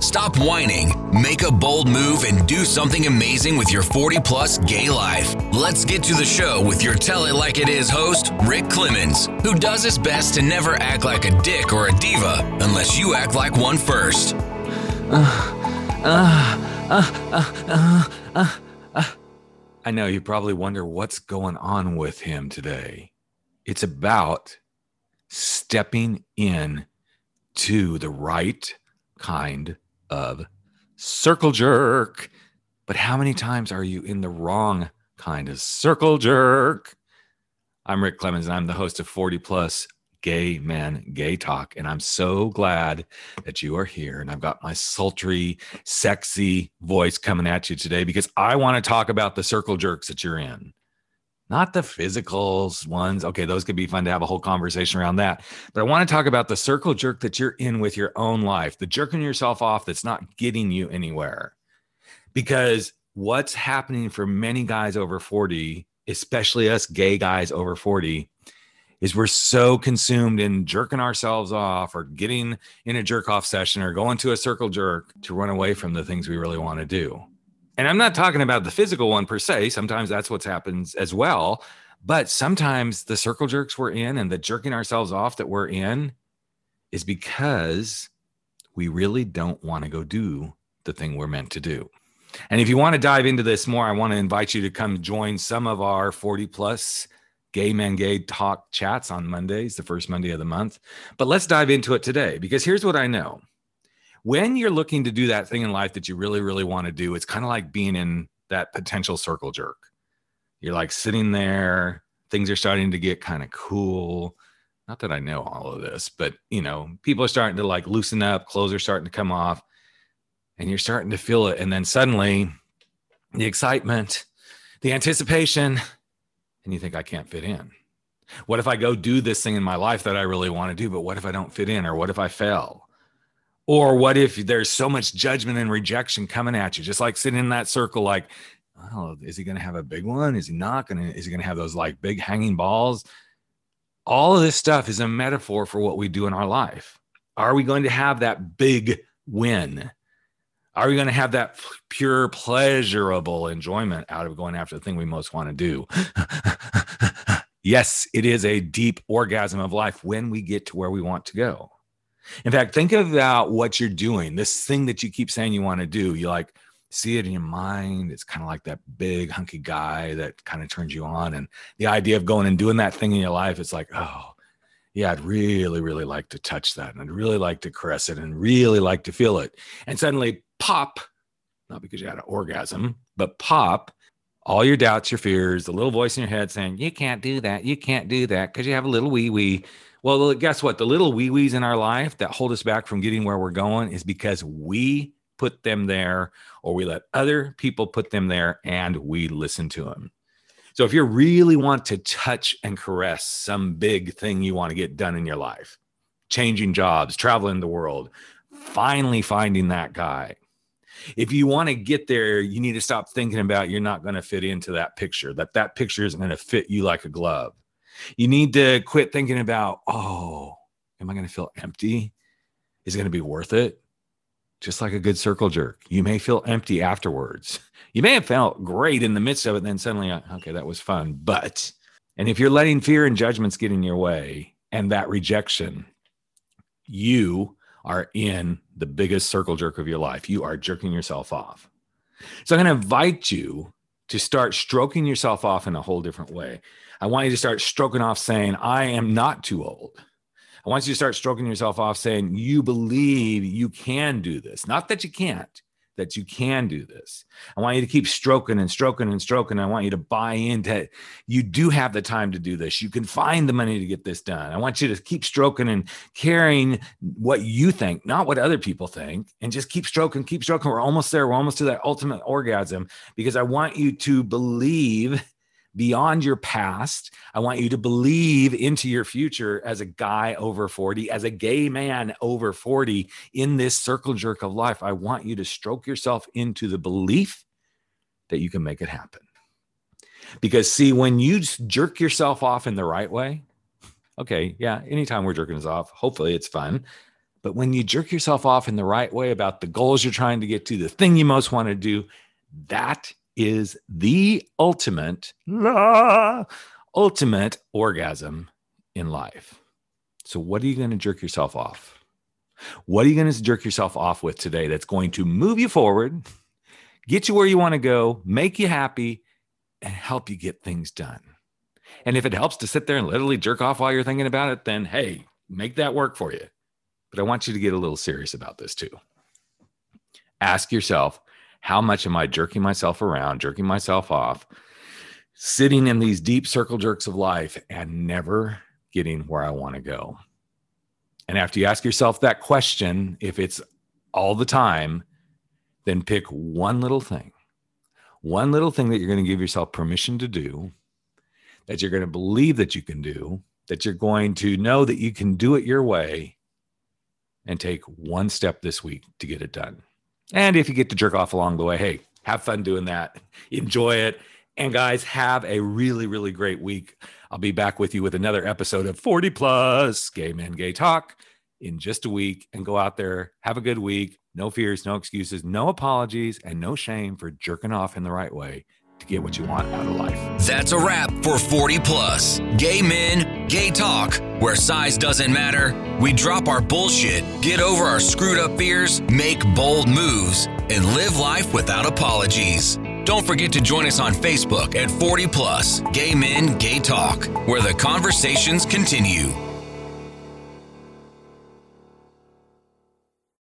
stop whining, make a bold move, and do something amazing with your 40 plus gay life. Let's get to the show with your Tell It Like It Is host, Rick Clemons, who does his best to never act like a dick or a diva unless you act like one first. I know you probably wonder what's going on with him today. It's about stepping in to the right kind of circle jerk. But how many times are you in the wrong kind of circle jerk? I'm Rick Clemons, and I'm the host of 40 Plus Gay Men Gay Talk. And I'm so glad that you are here. And I've got my sultry, sexy voice coming at you today because I want to talk about the circle jerks that you're in not the physicals ones. Okay, those could be fun to have a whole conversation around that. But I want to talk about the circle jerk that you're in with your own life, the jerking yourself off that's not getting you anywhere. Because what's happening for many guys over 40, especially us gay guys over 40, is we're so consumed in jerking ourselves off or getting in a jerk off session or going to a circle jerk to run away from the things we really want to do and I'm not talking about the physical one per se. Sometimes that's what happens as well. But sometimes the circle jerks we're in and the jerking ourselves off that we're in is because we really don't want to go do the thing we're meant to do. And if you want to dive into this more, I want to invite you to come join some of our 40 plus gay men gay talk chats on Mondays, the first Monday of the month. But let's dive into it today because here's what I know when you're looking to do that thing in life that you really, really want to do, it's kind of like being in that potential circle jerk. You're like sitting there, things are starting to get kind of cool. Not that I know all of this, but you know, people are starting to like loosen up, clothes are starting to come off, and you're starting to feel it. And then suddenly the excitement, the anticipation, and you think, I can't fit in. What if I go do this thing in my life that I really want to do, but what if I don't fit in? Or what if I fail? Or what if there's so much judgment and rejection coming at you, just like sitting in that circle, like, oh, is he going to have a big one? Is he not going to? Is he going to have those like big hanging balls? All of this stuff is a metaphor for what we do in our life. Are we going to have that big win? Are we going to have that pure, pleasurable enjoyment out of going after the thing we most want to do? yes, it is a deep orgasm of life when we get to where we want to go. In fact, think about what you're doing. This thing that you keep saying you want to do, you like see it in your mind. It's kind of like that big hunky guy that kind of turns you on. And the idea of going and doing that thing in your life, it's like, oh, yeah, I'd really, really like to touch that. And I'd really like to caress it and really like to feel it. And suddenly pop, not because you had an orgasm, but pop, all your doubts, your fears, the little voice in your head saying, you can't do that. You can't do that because you have a little wee wee. Well, guess what? The little wee wees in our life that hold us back from getting where we're going is because we put them there or we let other people put them there and we listen to them. So if you really want to touch and caress some big thing you want to get done in your life, changing jobs, traveling the world, finally finding that guy. If you want to get there, you need to stop thinking about you're not going to fit into that picture, that that picture isn't going to fit you like a glove. You need to quit thinking about, oh, am I going to feel empty? Is it going to be worth it? Just like a good circle jerk, you may feel empty afterwards. You may have felt great in the midst of it, then suddenly, uh, okay, that was fun. But, and if you're letting fear and judgments get in your way and that rejection, you are in the biggest circle jerk of your life. You are jerking yourself off. So I'm going to invite you to start stroking yourself off in a whole different way. I want you to start stroking off saying, I am not too old. I want you to start stroking yourself off saying, you believe you can do this. Not that you can't, that you can do this. I want you to keep stroking and stroking and stroking. I want you to buy into you do have the time to do this. You can find the money to get this done. I want you to keep stroking and carrying what you think, not what other people think, and just keep stroking, keep stroking. We're almost there. We're almost to that ultimate orgasm because I want you to believe beyond your past. I want you to believe into your future as a guy over 40, as a gay man over 40 in this circle jerk of life. I want you to stroke yourself into the belief that you can make it happen. Because, see, when you jerk yourself off in the right way, okay, yeah, anytime we're jerking us off, hopefully it's fun. But when you jerk yourself off in the right way about the goals you're trying to get to, the thing you most want to do, that is the ultimate, ultimate orgasm in life. So, what are you going to jerk yourself off? What are you going to jerk yourself off with today that's going to move you forward, get you where you want to go, make you happy, and help you get things done? And if it helps to sit there and literally jerk off while you're thinking about it, then hey, make that work for you. But I want you to get a little serious about this too. Ask yourself, how much am I jerking myself around, jerking myself off, sitting in these deep circle jerks of life and never getting where I want to go? And after you ask yourself that question, if it's all the time, then pick one little thing, one little thing that you're going to give yourself permission to do, that you're going to believe that you can do, that you're going to know that you can do it your way and take one step this week to get it done. And if you get to jerk off along the way, hey, have fun doing that. Enjoy it. And guys, have a really, really great week. I'll be back with you with another episode of 40 Plus Gay Men Gay Talk in just a week. And go out there, have a good week. No fears, no excuses, no apologies, and no shame for jerking off in the right way to get what you want out of life. That's a wrap for 40 Plus Gay Men, Gay Talk, where size doesn't matter. We drop our bullshit, get over our screwed up fears, make bold moves, and live life without apologies. Don't forget to join us on Facebook at 40 Plus Gay Men, Gay Talk, where the conversations continue.